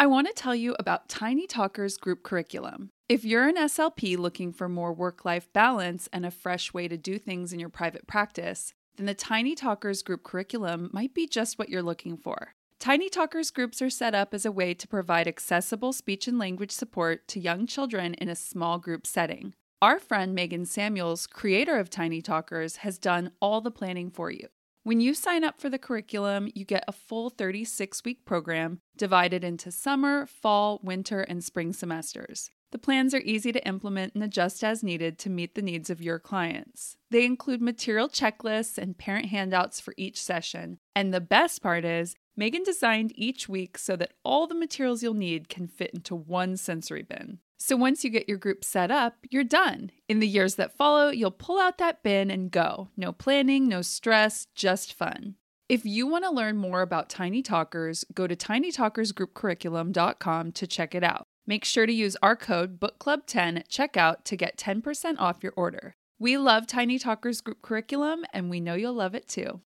I want to tell you about Tiny Talkers group curriculum. If you're an SLP looking for more work life balance and a fresh way to do things in your private practice, then the Tiny Talkers group curriculum might be just what you're looking for. Tiny Talkers groups are set up as a way to provide accessible speech and language support to young children in a small group setting. Our friend Megan Samuels, creator of Tiny Talkers, has done all the planning for you. When you sign up for the curriculum, you get a full 36 week program divided into summer, fall, winter, and spring semesters. The plans are easy to implement and adjust as needed to meet the needs of your clients. They include material checklists and parent handouts for each session. And the best part is, Megan designed each week so that all the materials you'll need can fit into one sensory bin. So once you get your group set up, you're done. In the years that follow, you'll pull out that bin and go. No planning, no stress, just fun. If you want to learn more about Tiny Talkers, go to tinytalkersgroupcurriculum.com to check it out. Make sure to use our code BookClub10 at checkout to get 10% off your order. We love Tiny Talkers group curriculum and we know you'll love it too.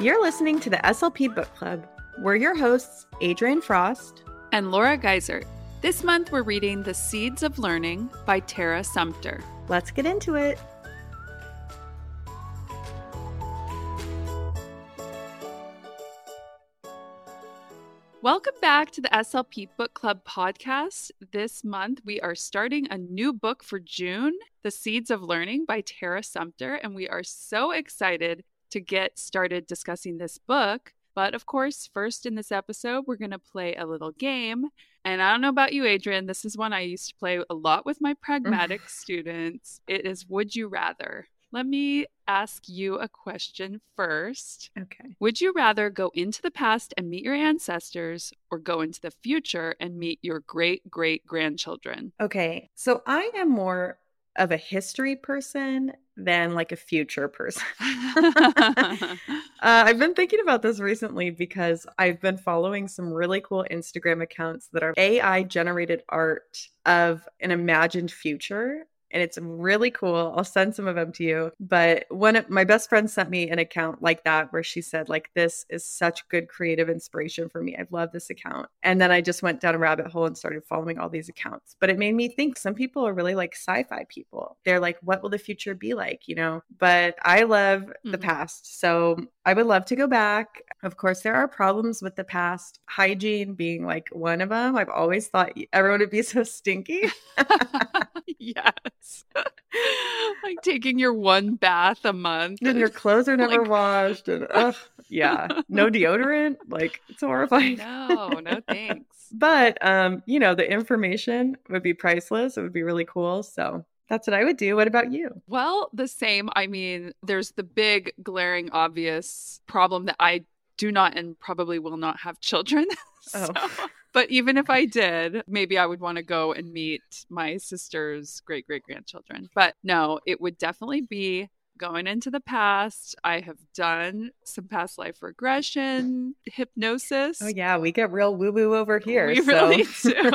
You're listening to the SLP Book Club. We're your hosts, Adrienne Frost and Laura Geisert. This month we're reading The Seeds of Learning by Tera Sumpter. Let's get into it. Welcome back to the SLP Book Club podcast. This month we are starting a new book for June, The Seeds of Learning by Tera Sumpter, and we are so excited to get started discussing this book. But of course, first in this episode, we're going to play a little game. And I don't know about you, Adrienne. This is one I used to play a lot with my pragmatic students. It is Would You Rather? Let me ask you a question first. Okay. Would you rather go into the past and meet your ancestors or go into the future and meet your great great grandchildren? Okay. So I am more of a history person than like a future person. uh, I've been thinking about this recently because I've been following some really cool Instagram accounts that are AI generated art of an imagined future and it's really cool. I'll send some of them to you. But one of my best friends sent me an account like that where she said, like, this is such good creative inspiration for me. I've loved this account. And then I just went down a rabbit hole and started following all these accounts. But it made me think some people are really like sci-fi people. They're like, what will the future be like? You know? But I love mm-hmm. the past. So I would love to go back. Of course, there are problems with the past, hygiene being like one of them. I've always thought everyone would be so stinky. yes. like taking your one bath a month. And your clothes are never like... washed. And ugh, yeah, no deodorant. Like it's horrifying. No, no thanks. but um, you know, the information would be priceless. It would be really cool. So that's what I would do. What about you? Well, the same. I mean, there's the big, glaring, obvious problem that I do not and probably will not have children. Oh. so, oh. But even if I did, maybe I would want to go and meet my sister's great great grandchildren. But no, it would definitely be going into the past. I have done some past life regression, hypnosis. Oh yeah, we get real woo woo over here. We so. really do.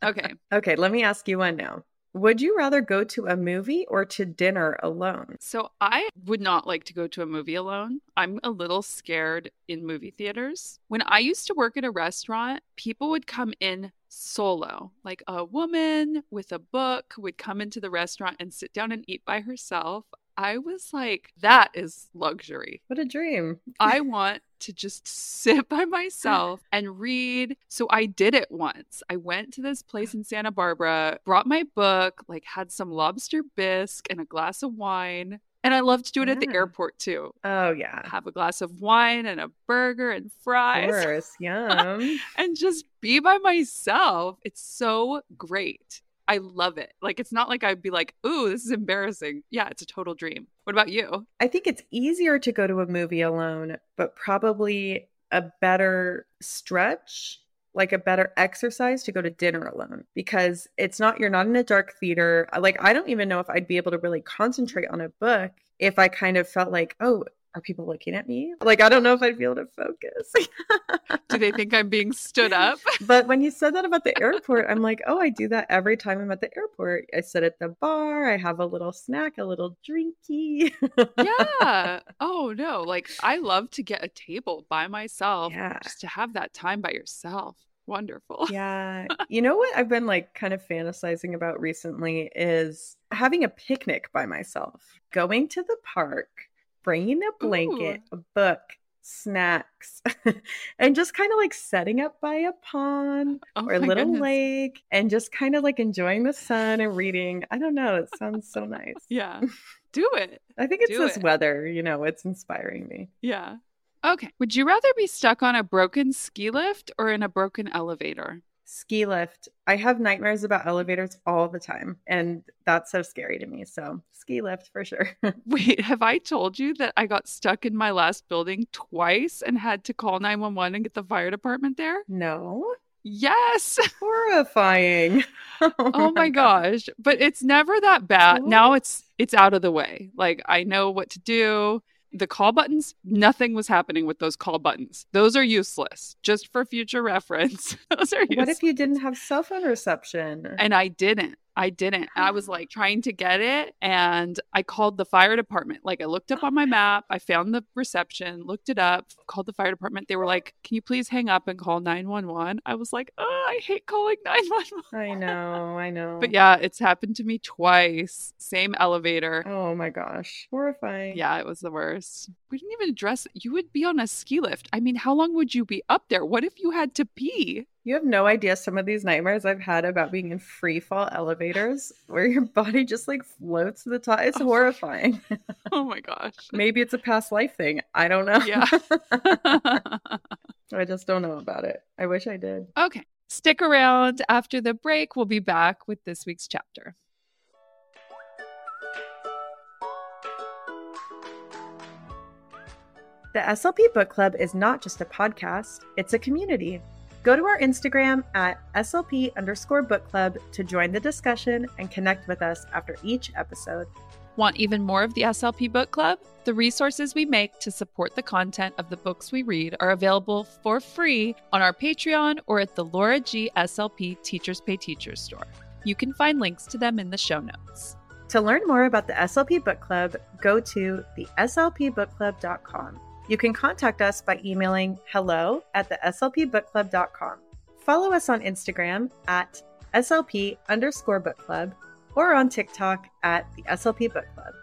okay. Okay, let me ask you one now. Would you rather go to a movie or to dinner alone? So, I would not like to go to a movie alone. I'm a little scared in movie theaters. When I used to work at a restaurant, people would come in solo. Like a woman with a book would come into the restaurant and sit down and eat by herself. I was like, that is luxury. What a dream. I want to just sit by myself and read. So I did it once. I went to this place in Santa Barbara, brought my book, like had some lobster bisque and a glass of wine. And I love to do it yeah. at the airport too. Oh yeah. Have a glass of wine and a burger and fries. Of course, yum. and just be by myself. It's so great. I love it. Like it's not like I'd be like, "Ooh, this is embarrassing." Yeah, it's a total dream. What about you? I think it's easier to go to a movie alone, but probably a better stretch, like a better exercise to go to dinner alone because it's not you're not in a dark theater. Like I don't even know if I'd be able to really concentrate on a book if I kind of felt like, "Oh, are people looking at me? Like, I don't know if I'd be able to focus. do they think I'm being stood up? but when you said that about the airport, I'm like, oh, I do that every time I'm at the airport. I sit at the bar, I have a little snack, a little drinky. yeah. Oh, no. Like, I love to get a table by myself Yeah. just to have that time by yourself. Wonderful. Yeah. You know what I've been like kind of fantasizing about recently is having a picnic by myself, going to the park, bringing a blanket, a book, snacks, and just kind of like setting up by a pond Oh or a little goodness. lake and just kind of like enjoying the sun and reading. I don't know. It sounds so nice. Yeah. Do it. I think it's Do this it. weather, you know, it's inspiring me. Yeah. Okay. Would you rather be stuck on a broken ski lift or in a broken elevator? Ski lift. I have nightmares about elevators all the time, and that's so scary to me. So, ski lift for sure. Wait, have I told you that I got stuck in my last building twice and had to call 911 and get the fire department there? no, Yes. horrifying. Oh my gosh. But it's never that bad. Now it's it's out of the way. Like I know what to do. The call buttons, nothing was happening with those call buttons. Those are useless. Just for future reference. Those are useless. What if you didn't have cell phone reception? And I didn't. I didn't. I was like trying to get it and I called the fire department. Like I looked up on my map, I found the reception, looked it up, called the fire department. They were like, "Can you please hang up and call 911?" I was like, "Oh, I hate calling 911." I know, I know. But yeah, it's happened to me twice. Same elevator. Oh my gosh, horrifying. Yeah, it was the worst. We didn't even address you would be on a ski lift. I mean, how long would you be up there? What if you had to pee? You have no idea some of these nightmares I've had about being in free fall elevators where your body just like floats to the top. It's Oh. horrifying. Oh my gosh. Maybe it's a past life thing. I don't know. Yeah. I just don't know about it. I wish I did. Okay. Stick around. After the break, we'll be back with this week's chapter. The SLP Book Club is not just a podcast, it's a community. Go to our Instagram at SLP underscore book club to join the discussion and connect with us after each episode. Want even more of the SLP Book Club? The resources we make to support the content of the books we read are available for free on our Patreon or at the Laura G. SLP Teachers Pay Teachers store. You can find links to them in the show notes. To learn more about the SLP Book Club, go to the slpbookclub.com. You can contact us by emailing hello at the slpbookclub.com. Follow us on Instagram at slp underscore book club or on TikTok at the SLP Book Club.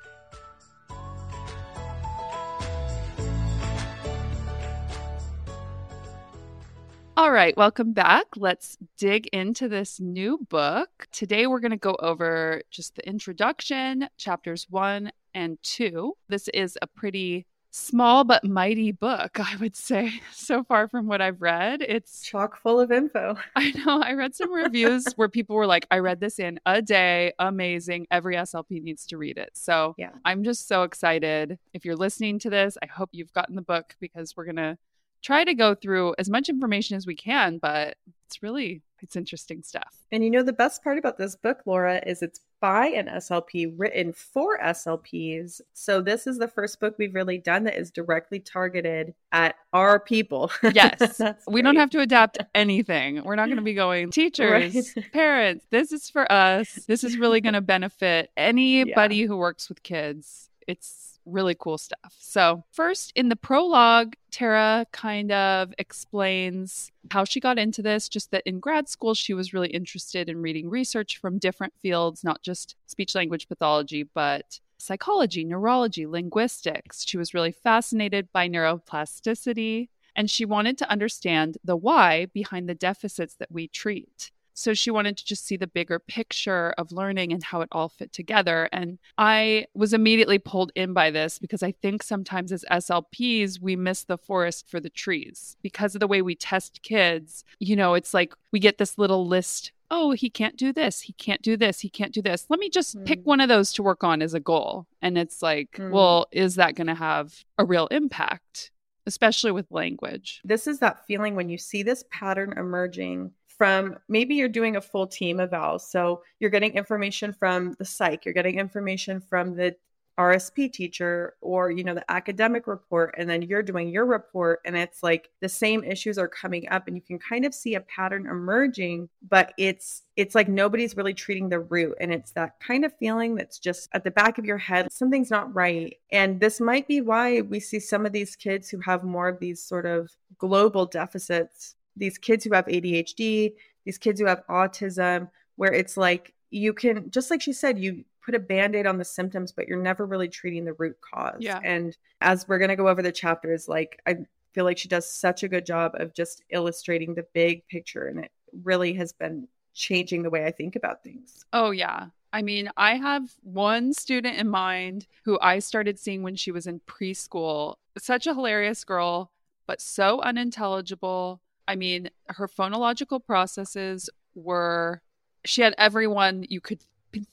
All right, welcome back. Let's dig into this new book. Today, we're going to go over just the introduction, chapters one and two. This is a pretty small but mighty book, I would say, so far from what I've read. It's, Chock full of info. I know, I read some reviews where people were like, I read this in a day, amazing. Every SLP needs to read it. So Yeah. I'm just so excited. If you're listening to this, I hope you've gotten the book because we're going to try to go through as much information as we can, but it's really it's interesting stuff. And you know, the best part about this book, Laura, is it's by an SLP written for SLPs. So this is the first book we've really done that is directly targeted at our people. Yes. We don't have to adapt anything. We're not going to be going teachers, Right. parents, this is for us. This is really going to benefit anybody who works with kids. It's really cool stuff. So, first in the prologue, Tera kind of explains how she got into this, just that in grad school, she was really interested in reading research from different fields, not just speech language pathology, but psychology, neurology, linguistics. She was really fascinated by neuroplasticity and she wanted to understand the why behind the deficits that we treat. So she wanted to just see the bigger picture of learning and how it all fit together. And I was immediately pulled in by this because I think sometimes as SLPs, we miss the forest for the trees because of the way we test kids. You know, it's like we get this little list. Oh, he can't do this. He can't do this. He can't do this. Let me just pick Mm. one of those to work on as a goal. And it's like, Mm. well, is that going to have a real impact? especially with language. This is that feeling when you see this pattern emerging from maybe you're doing a full team eval. So you're getting information from the psych, you're getting information from the RSP teacher or, you know, the academic report, and then you're doing your report, and it's like the same issues are coming up, and you can kind of see a pattern emerging, but it's it's like nobody's really treating the root. And it's that kind of feeling that's just at the back of your head, something's not right. And this might be why we see some of these kids who have more of these sort of global deficits, these kids who have ADHD, these kids who have autism, where it's like you can, just like she said, you put a band-aid on the symptoms but you're never really treating the root cause yeah. and as we're going to go over the chapters like i feel like she does such a good job of just illustrating the big picture and it really has been changing the way i think about things oh yeah I mean, I have one student in mind who I started seeing when she was in preschool. Such a hilarious girl, but so unintelligible. I mean, her phonological processes were, she had everyone you could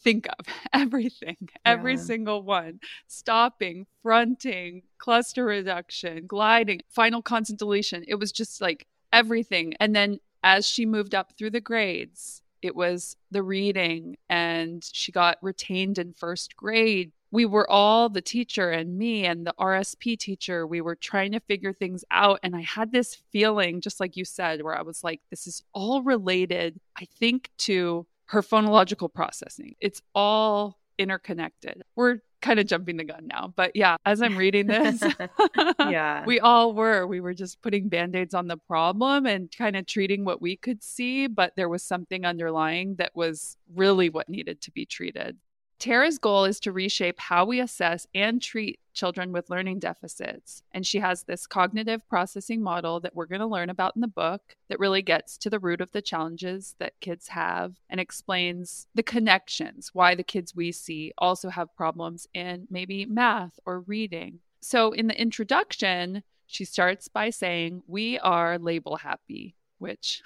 think of everything, yeah. every single one stopping, fronting, cluster reduction, gliding, final consonant deletion. It was just like everything. And then as she moved up through the grades, it was the reading, and she got retained in first grade. We were all the teacher and me and the RSP teacher. We were trying to figure things out. And I had this feeling, just like you said, where I was like, this is all related, I think, to her phonological processing. It's all interconnected. We're kind of jumping the gun now, but yeah, as I'm reading this, yeah, we all were. We were just putting band aids on the problem and kind of treating what we could see, but there was something underlying that was really what needed to be treated. Tera's goal is to reshape how we assess and treat children with learning deficits. And she has this cognitive processing model that we're going to learn about in the book that really gets to the root of the challenges that kids have and explains the connections, why the kids we see also have problems in maybe math or reading. So in the introduction, she starts by saying, We are label happy, which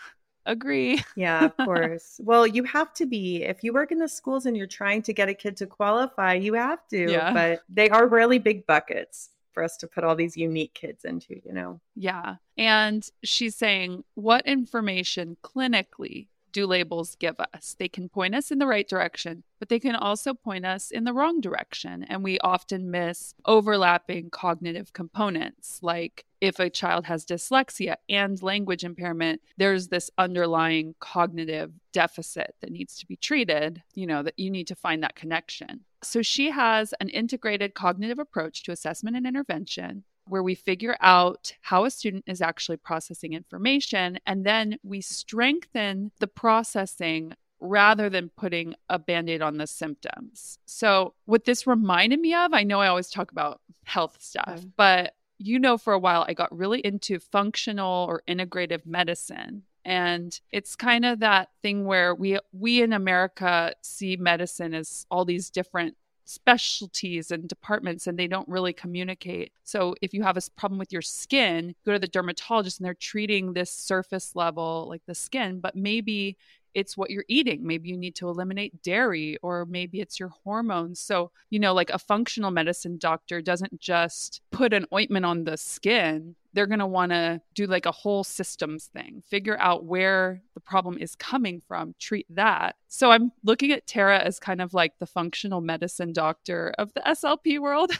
agree. yeah, of course. Well, you have to be. If you work in the schools and you're trying to get a kid to qualify, you have to. Yeah. But they are really big buckets for us to put all these unique kids into, you know? Yeah. And she's saying, what information clinically do labels give us? They can point us in the right direction, but they can also point us in the wrong direction. And we often miss overlapping cognitive components. Like if a child has dyslexia and language impairment, there's this underlying cognitive deficit that needs to be treated, you know, that you need to find that connection. So she has an integrated cognitive approach to assessment and intervention where we figure out how a student is actually processing information and then we strengthen the processing rather than putting a band aid on the symptoms. So, what this reminded me of, I know I always talk about health stuff, mm. but you know, for a while I got really into functional or integrative medicine. And it's kind of that thing where we we in America see medicine as all these different specialties and departments and they don't really communicate. So if you have a problem with your skin, go to the dermatologist and they're treating this surface level like the skin, but maybe it's what you're eating. Maybe you need to eliminate dairy, or maybe it's your hormones. So, you know, like a functional medicine doctor doesn't just put an ointment on the skin. They're going to want to do like a whole systems thing, figure out where the problem is coming from, treat that. So I'm looking at Tera as kind of like the functional medicine doctor of the SLP world.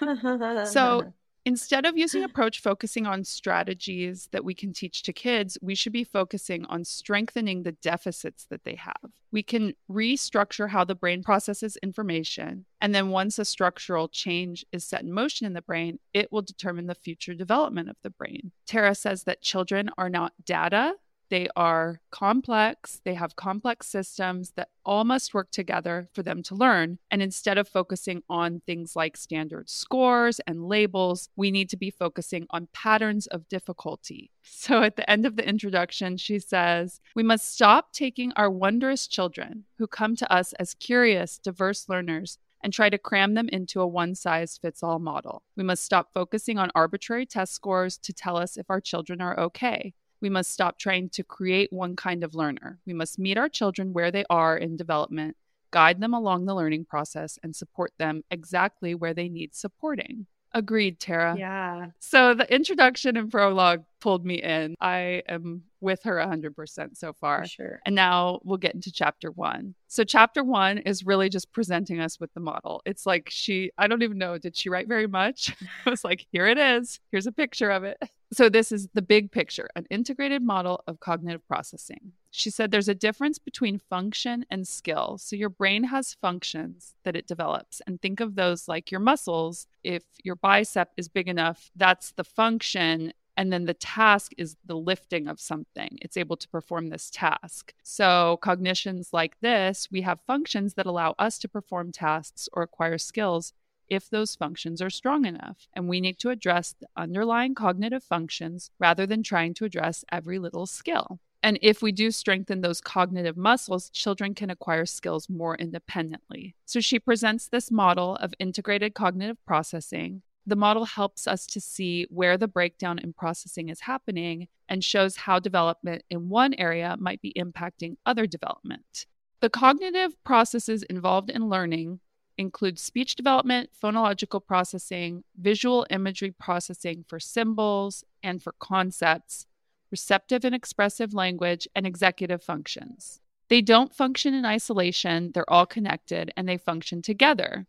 so Instead of using approach focusing on strategies that we can teach to kids, we should be focusing on strengthening the deficits that they have. We can restructure how the brain processes information. And then once a structural change is set in motion in the brain, it will determine the future development of the brain. Tera says that children are not data, they are complex, they have complex systems that all must work together for them to learn. And instead of focusing on things like standard scores and labels, we need to be focusing on patterns of difficulty. So at the end of the introduction, she says, We must stop taking our wondrous children who come to us as curious, diverse learners and try to cram them into a one size fits all model. We must stop focusing on arbitrary test scores to tell us if our children are okay. We must stop trying to create one kind of learner. We must meet our children where they are in development, guide them along the learning process, and support them exactly where they need supporting. Agreed, Tera. Yeah. So the introduction and prologue pulled me in. I am with her 100% so far. Sure. And now we'll get into chapter one. So, chapter one is really just presenting us with the model. It's like she, I don't even know, did she write very much? I was like, here it is. Here's a picture of it. So, this is the big picture an integrated model of cognitive processing. She said there's a difference between function and skill. So, your brain has functions that it develops. And think of those like your muscles. If your bicep is big enough, that's the function and then the task is the lifting of something. It's able to perform this task. So, cognitions like this, we have functions that allow us to perform tasks or acquire skills if those functions are strong enough. And we need to address the underlying cognitive functions rather than trying to address every little skill. And if we do strengthen those cognitive muscles, children can acquire skills more independently. So she presents this model of integrated cognitive processing the model helps us to see where the breakdown in processing is happening and shows how development in one area might be impacting other development. The cognitive processes involved in learning include speech development, phonological processing, visual imagery processing for symbols and for concepts, receptive and expressive language, and executive functions. They don't function in isolation, they're all connected and they function together.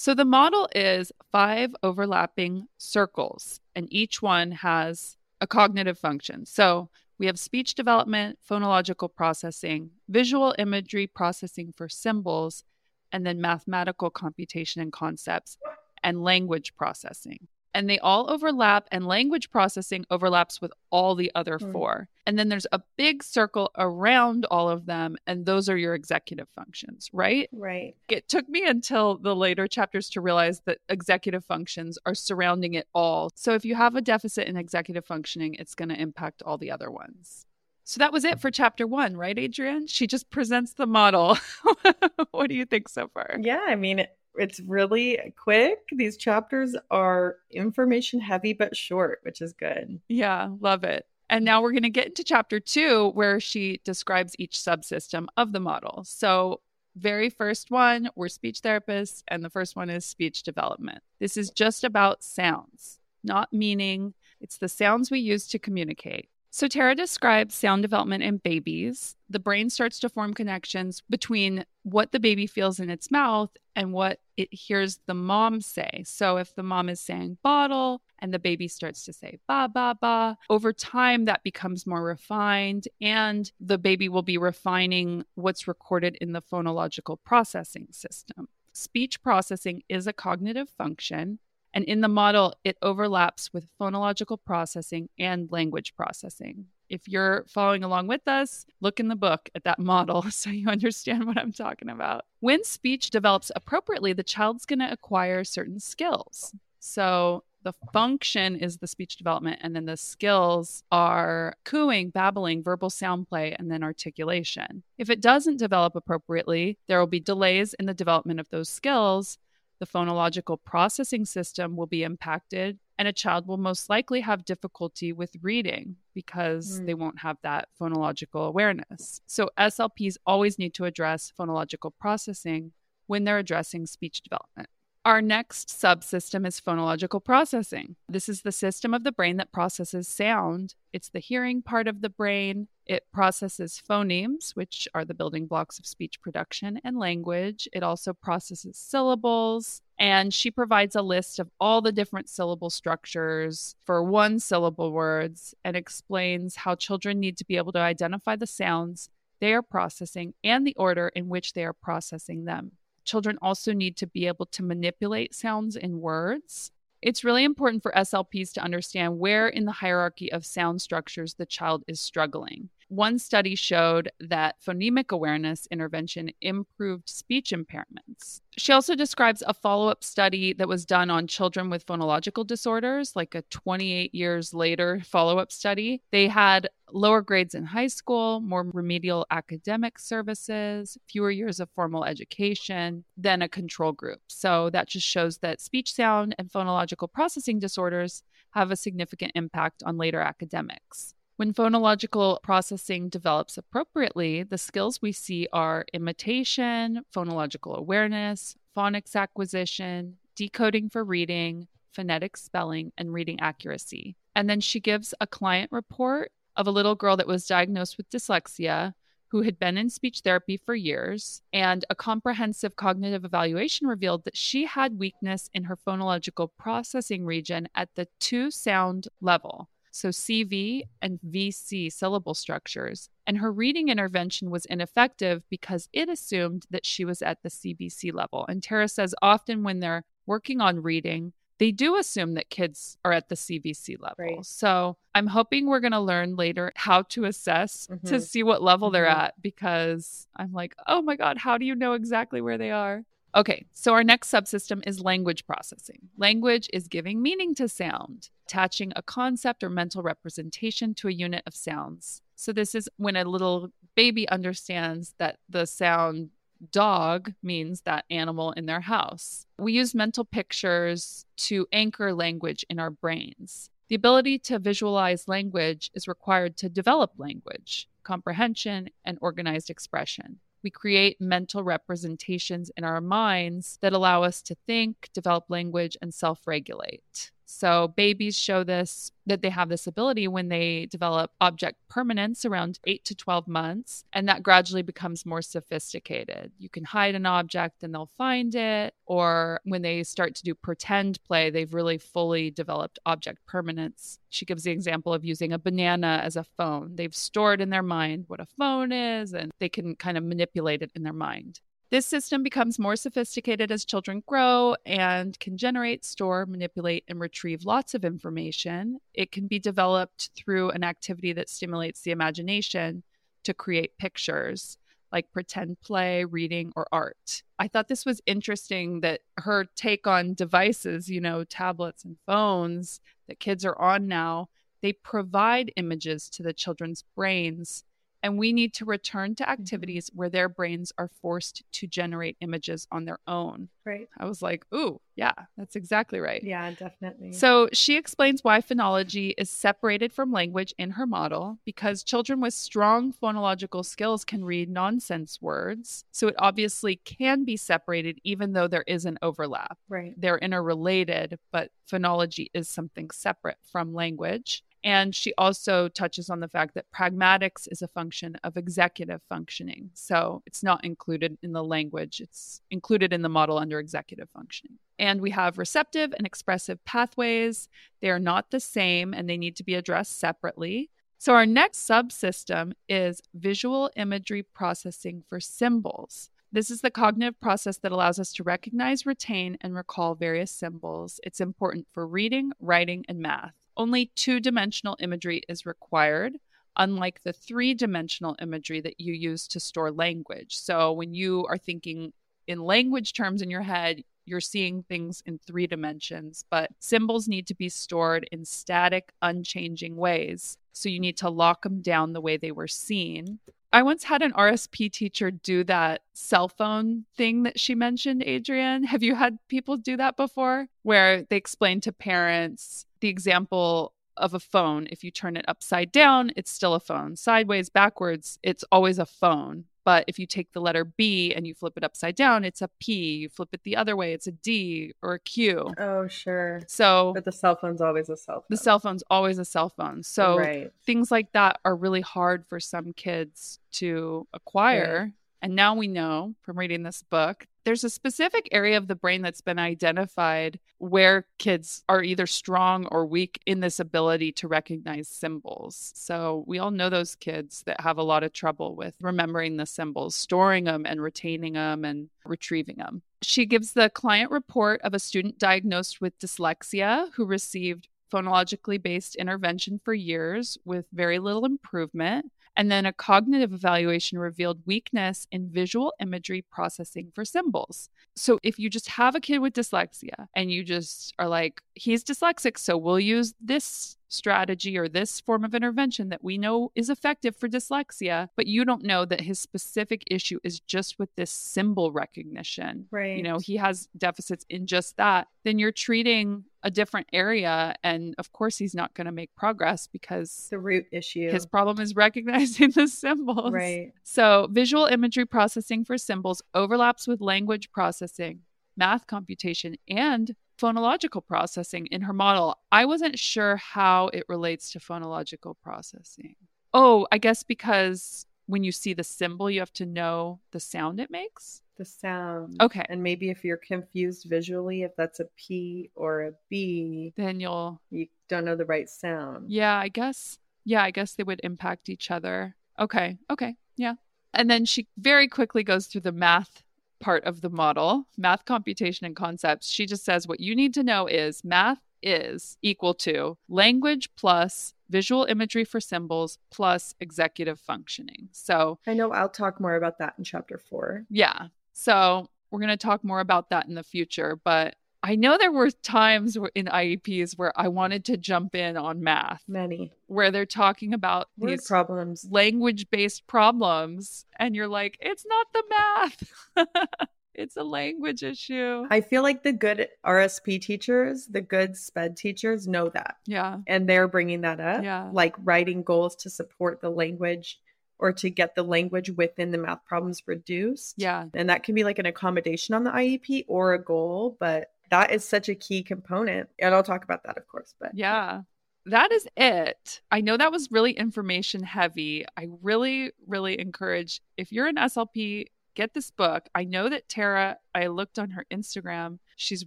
So the model is five overlapping circles, and each one has a cognitive function. So we have speech development, phonological processing, visual imagery processing for symbols, and then mathematical computation and concepts, and language processing and they all overlap and language processing overlaps with all the other mm. four and then there's a big circle around all of them and those are your executive functions right right it took me until the later chapters to realize that executive functions are surrounding it all so if you have a deficit in executive functioning it's going to impact all the other ones so that was it for chapter one, right, Adrienne? She just presents the model. what do you think so far? Yeah, I mean, it's really quick. These chapters are information heavy but short, which is good. Yeah, love it. And now we're going to get into chapter two, where she describes each subsystem of the model. So, very first one, we're speech therapists, and the first one is speech development. This is just about sounds, not meaning. It's the sounds we use to communicate. So, Tera describes sound development in babies. The brain starts to form connections between what the baby feels in its mouth and what it hears the mom say. So, if the mom is saying bottle and the baby starts to say ba, ba, ba, over time that becomes more refined, and the baby will be refining what's recorded in the phonological processing system. Speech processing is a cognitive function and in the model, it overlaps with phonological processing and language processing. If you're following along with us, look in the book at that model so you understand what I'm talking about. When speech develops appropriately, the child's going to acquire certain skills. So the function is the speech development, and then the skills are cooing, babbling, verbal sound play, and then articulation. If it doesn't develop appropriately, there will be delays in the development of those skills, the phonological processing system will be impacted, and a child will most likely have difficulty with reading because mm. they won't have that phonological awareness. So, SLPs always need to address phonological processing when they're addressing speech development. Our next subsystem is phonological processing. This is the system of the brain that processes sound. It's the hearing part of the brain. It processes phonemes, which are the building blocks of speech production and language. It also processes syllables. And she provides a list of all the different syllable structures for one syllable words and explains how children need to be able to identify the sounds they are processing and the order in which they are processing them. Children also need to be able to manipulate sounds in words. It's really important for SLPs to understand where in the hierarchy of sound structures the child is struggling. One study showed that phonemic awareness intervention improved speech impairments. She also describes a follow up study that was done on children with phonological disorders, like a 28 years later follow up study. They had lower grades in high school, more remedial academic services, fewer years of formal education than a control group. So that just shows that speech sound and phonological processing disorders have a significant impact on later academics. When phonological processing develops appropriately, the skills we see are imitation, phonological awareness, phonics acquisition, decoding for reading, phonetic spelling, and reading accuracy. And then she gives a client report of a little girl that was diagnosed with dyslexia who had been in speech therapy for years, and a comprehensive cognitive evaluation revealed that she had weakness in her phonological processing region at the two sound level. So, CV and VC syllable structures. And her reading intervention was ineffective because it assumed that she was at the CVC level. And Tera says often when they're working on reading, they do assume that kids are at the CVC level. Right. So I'm hoping we're going to learn later how to assess mm-hmm. to see what level mm-hmm. they're at because I'm like, oh my God, how do you know exactly where they are? Okay, so our next subsystem is language processing. Language is giving meaning to sound, attaching a concept or mental representation to a unit of sounds. So, this is when a little baby understands that the sound dog means that animal in their house. We use mental pictures to anchor language in our brains. The ability to visualize language is required to develop language, comprehension, and organized expression. We create mental representations in our minds that allow us to think, develop language, and self regulate. So babies show this that they have this ability when they develop object permanence around 8 to 12 months and that gradually becomes more sophisticated. You can hide an object and they'll find it or when they start to do pretend play they've really fully developed object permanence. She gives the example of using a banana as a phone. They've stored in their mind what a phone is and they can kind of manipulate it in their mind. This system becomes more sophisticated as children grow and can generate, store, manipulate, and retrieve lots of information. It can be developed through an activity that stimulates the imagination to create pictures like pretend play, reading, or art. I thought this was interesting that her take on devices, you know, tablets and phones that kids are on now, they provide images to the children's brains and we need to return to mm-hmm. activities where their brains are forced to generate images on their own. Right. I was like, ooh, yeah, that's exactly right. Yeah, definitely. So she explains why phonology is separated from language in her model because children with strong phonological skills can read nonsense words. So it obviously can be separated even though there is an overlap. Right. They're interrelated, but phonology is something separate from language. And she also touches on the fact that pragmatics is a function of executive functioning. So it's not included in the language, it's included in the model under executive functioning. And we have receptive and expressive pathways. They are not the same and they need to be addressed separately. So, our next subsystem is visual imagery processing for symbols. This is the cognitive process that allows us to recognize, retain, and recall various symbols. It's important for reading, writing, and math. Only two dimensional imagery is required, unlike the three dimensional imagery that you use to store language. So when you are thinking in language terms in your head, you're seeing things in three dimensions, but symbols need to be stored in static, unchanging ways. So you need to lock them down the way they were seen. I once had an RSP teacher do that cell phone thing that she mentioned, Adrienne. Have you had people do that before? Where they explain to parents the example of a phone. If you turn it upside down, it's still a phone. Sideways, backwards, it's always a phone. But if you take the letter B and you flip it upside down, it's a P. You flip it the other way, it's a D or a Q. Oh, sure. So, but the cell phone's always a cell phone. The cell phone's always a cell phone. So, right. things like that are really hard for some kids to acquire. Right. And now we know from reading this book, there's a specific area of the brain that's been identified where kids are either strong or weak in this ability to recognize symbols. So we all know those kids that have a lot of trouble with remembering the symbols, storing them and retaining them and retrieving them. She gives the client report of a student diagnosed with dyslexia who received phonologically based intervention for years with very little improvement. And then a cognitive evaluation revealed weakness in visual imagery processing for symbols. So if you just have a kid with dyslexia and you just are like, he's dyslexic, so we'll use this strategy or this form of intervention that we know is effective for dyslexia, but you don't know that his specific issue is just with this symbol recognition. Right. You know, he has deficits in just that, then you're treating a different area. And of course, he's not going to make progress because the root issue. His problem is recognizing the symbols. Right. So, visual imagery processing for symbols overlaps with language processing, math computation, and phonological processing in her model. I wasn't sure how it relates to phonological processing. Oh, I guess because when you see the symbol, you have to know the sound it makes. The sound. Okay. And maybe if you're confused visually, if that's a P or a B, Then you'll, you don't know the right sound. yeah, I guess, yeah, I guess they would impact each other. Okay. Okay. Yeah. And then she very quickly goes through the math part of the model, math computation and concepts. She just says what you need to know is math is equal to language plus visual imagery for symbols plus executive functioning. So, I know I'll talk more about that in chapter four. yeah. So, we're going to talk more about that in the future, but I know there were times in IEPs where I wanted to jump in on math, Many where they're talking about word these problems. language based problems, and you're like, it's not the math, it's a language issue. I feel like the good RSP teachers, the good SPED teachers know that. yeah. And they're bringing that up. Yeah. Like writing goals to support the language or to get the language within the math problems reduced. Yeah. And that can be like an accommodation on the IEP or a goal, but that is such a key component. And I'll talk about that, of course. But Yeah. That is it. I know that was really information heavy. I really, really encourage if you're an SLP, get this book. I know that Tera, I looked on her Instagram, she's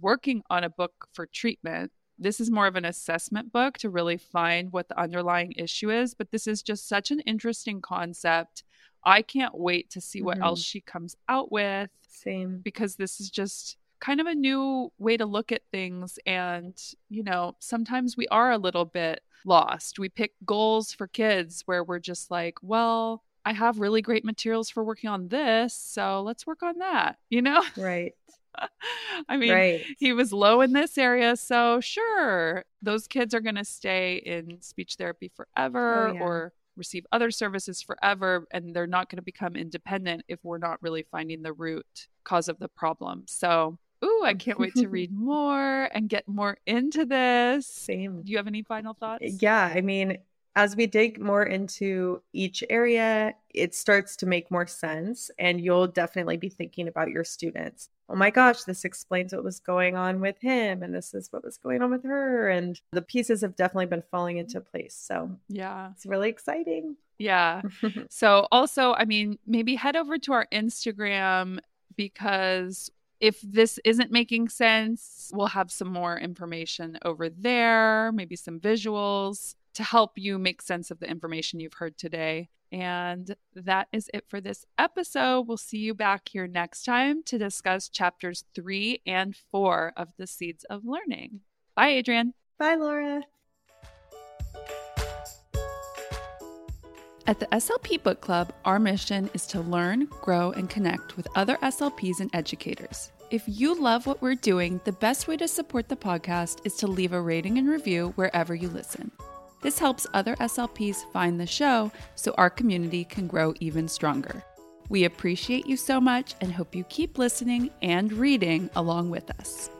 working on a book for treatment. This is more of an assessment book to really find what the underlying issue is, but this is just such an interesting concept. I can't wait to see what Mhm. else she comes out with same. because this is just kind of a new way to look at things. And, you know, sometimes we are a little bit lost. We pick goals for kids where we're just like, well, I have really great materials for working on this. So let's work on that, you know? Right. I mean, right. he was low in this area. So, sure, those kids are going to stay in speech therapy oh, forever Oh, yeah. or receive other services forever. And they're not going to become independent if we're not really finding the root cause of the problem. So, ooh, I can't wait to read more and get more into this. Same. Do you have any final thoughts? Yeah, I mean, as we dig more into each area, it starts to make more sense. And you'll definitely be thinking about your students. Oh my gosh, this explains what was going on with him, and this is what was going on with her. And the pieces have definitely been falling into place. So Yeah. it's really exciting. Yeah. So, also, I mean, maybe head over to our Instagram because if this isn't making sense, we'll have some more information over there, maybe some visuals to help you make sense of the information you've heard today. And that is it for this episode. We'll see you back here next time to discuss chapters three and four of The Seeds of Learning. Bye, Adrienne. Bye, Laura. At the SLP Book Club, our mission is to learn, grow, and connect with other SLPs and educators. If you love what we're doing, the best way to support the podcast is to leave a rating and review wherever you listen. This helps other SLPs find the show so our community can grow even stronger. We appreciate you so much and hope you keep listening and reading along with us.